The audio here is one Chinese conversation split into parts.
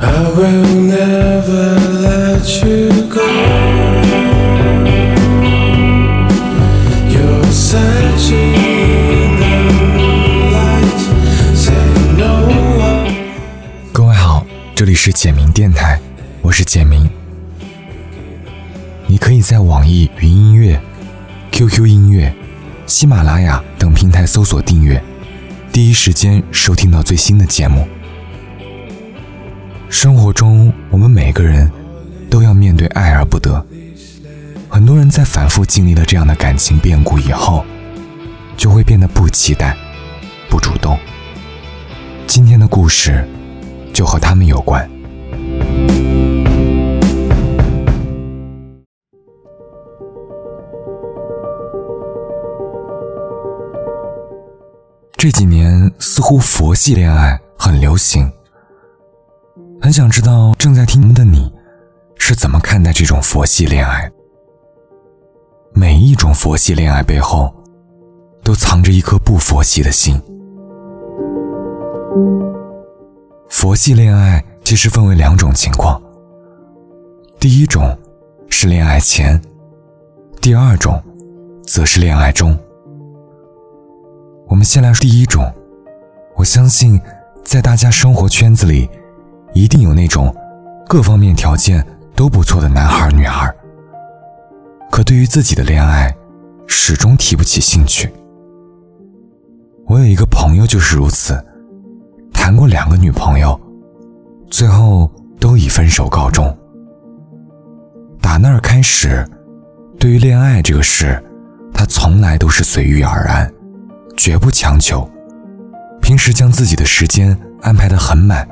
各位好，这里是简明电台，我是简明。你可以在网易云音乐、QQ 音乐、喜马拉雅等平台搜索订阅，第一时间收听到最新的节目。生活中，我们每个人都要面对爱而不得。很多人在反复经历了这样的感情变故以后，就会变得不期待、不主动。今天的故事就和他们有关。这几年似乎佛系恋爱很流行，很想知道正在听的你是怎么看待这种佛系恋爱。每一种佛系恋爱背后，都藏着一颗不佛系的心。佛系恋爱其实分为两种情况，第一种是恋爱前，第二种则是恋爱中。我们先来说第一种，我相信，在大家生活圈子里，一定有那种各方面条件都不错的男孩女孩，可对于自己的恋爱，始终提不起兴趣。我有一个朋友就是如此，谈过两个女朋友，最后都以分手告终。打那儿开始，对于恋爱这个事，他从来都是随遇而安。绝不强求，平时将自己的时间安排得很满，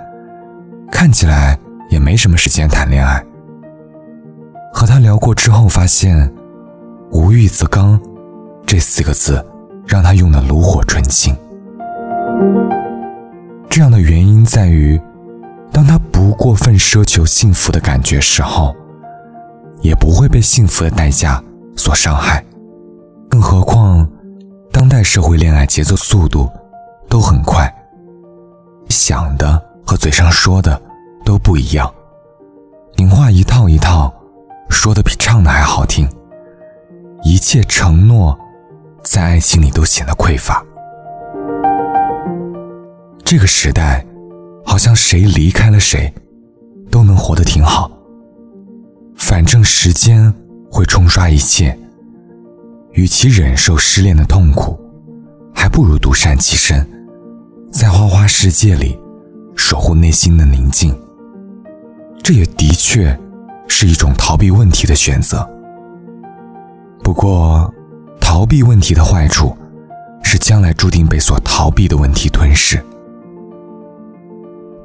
看起来也没什么时间谈恋爱。和他聊过之后，发现“无欲则刚”这四个字让他用的炉火纯青。这样的原因在于，当他不过分奢求幸福的感觉时候，也不会被幸福的代价所伤害。更何况。当代社会恋爱节奏、速度都很快，想的和嘴上说的都不一样，情话一套一套，说的比唱的还好听。一切承诺，在爱情里都显得匮乏。这个时代，好像谁离开了谁，都能活得挺好。反正时间会冲刷一切。与其忍受失恋的痛苦，还不如独善其身，在花花世界里守护内心的宁静。这也的确是一种逃避问题的选择。不过，逃避问题的坏处是将来注定被所逃避的问题吞噬。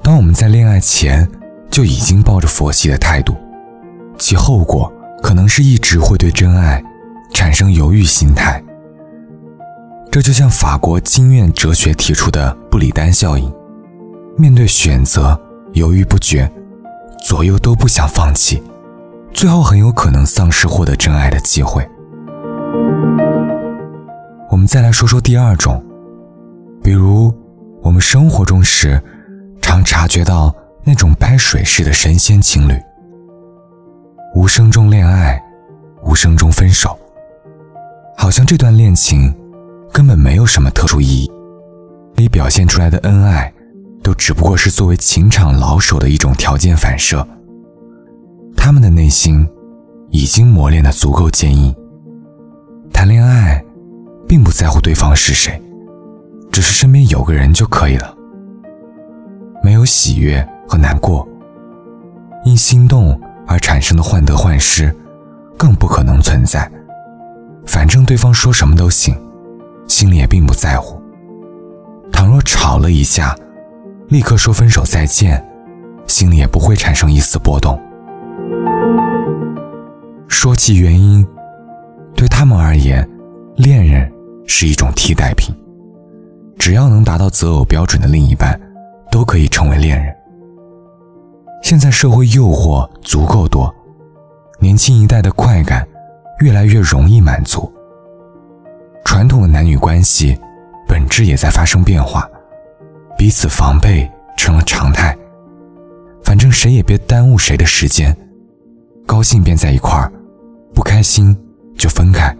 当我们在恋爱前就已经抱着佛系的态度，其后果可能是一直会对真爱。产生犹豫心态，这就像法国经院哲学提出的布里丹效应：面对选择犹豫不决，左右都不想放弃，最后很有可能丧失获得真爱的机会。我们再来说说第二种，比如我们生活中时常察觉到那种拍水式的神仙情侣，无声中恋爱，无声中分手。好像这段恋情根本没有什么特殊意义，你表现出来的恩爱，都只不过是作为情场老手的一种条件反射。他们的内心已经磨练的足够坚硬，谈恋爱并不在乎对方是谁，只是身边有个人就可以了。没有喜悦和难过，因心动而产生的患得患失，更不可能存在。反正对方说什么都行，心里也并不在乎。倘若吵了一架，立刻说分手再见，心里也不会产生一丝波动。说起原因，对他们而言，恋人是一种替代品，只要能达到择偶标准的另一半，都可以成为恋人。现在社会诱惑足够多，年轻一代的快感。越来越容易满足。传统的男女关系本质也在发生变化，彼此防备成了常态。反正谁也别耽误谁的时间，高兴便在一块儿，不开心就分开。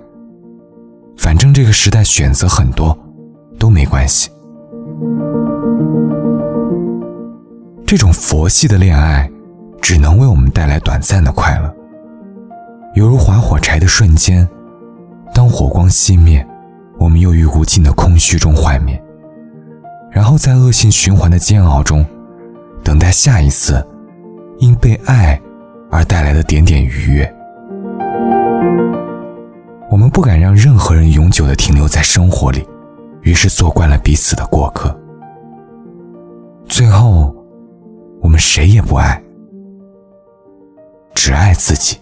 反正这个时代选择很多，都没关系。这种佛系的恋爱，只能为我们带来短暂的快乐，犹如划火柴的瞬间，当火光熄灭，我们又于无尽的空虚中幻灭，然后在恶性循环的煎熬中，等待下一次因被爱而带来的点点愉悦。我们不敢让任何人永久的停留在生活里，于是做惯了彼此的过客。最后，我们谁也不爱，只爱自己。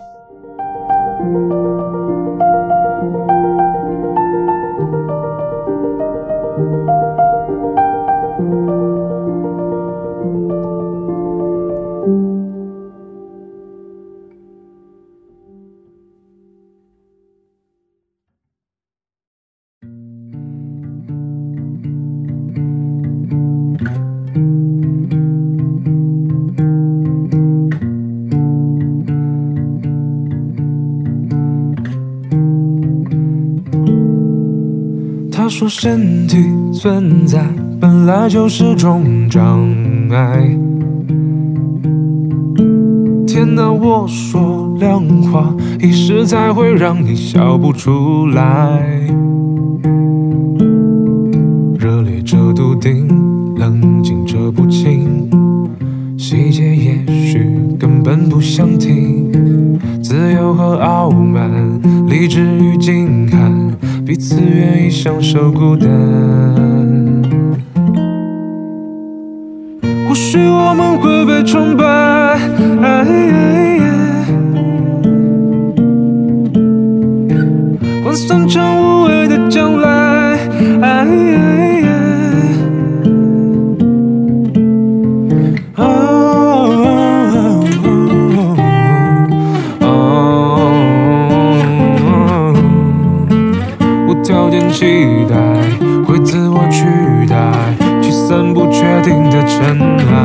说身体存在本来就是种障碍。天哪，我说亮话，一时才会让你笑不出来。热烈着笃定，冷静着不清，细节也许根本不想听。自由和傲慢，理智与静看。自愿意享受孤单，或许我们会被崇拜，换算成无谓的将来。期待会自我取代，驱散不确定的尘埃。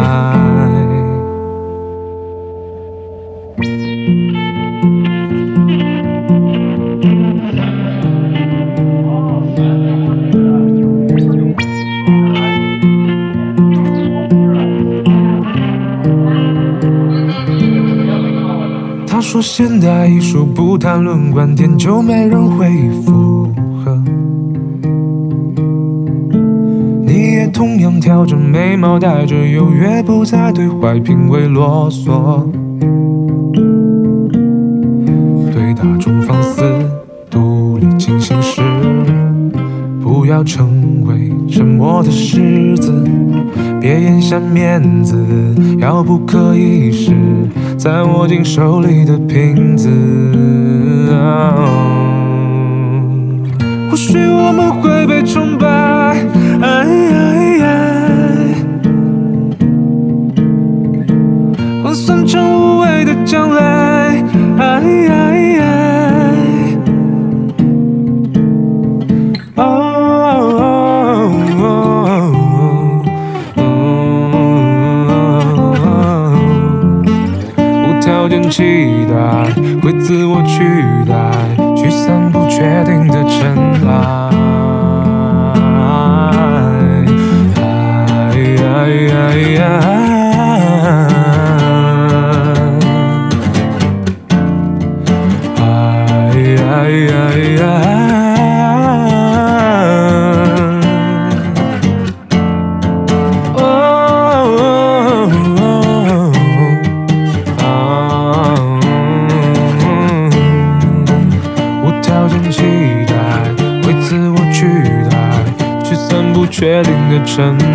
他说现代艺术不谈论观点，就没人会附挑着眉毛，带着优越，不再对坏品味啰嗦。对大众放肆，独立清醒时，不要成为沉默的狮子。别咽下面子，要不可一世，再握紧手里的瓶子。或许我们会被崇拜。将来。无条件期待会自我取代，驱散不确定的尘埃。身。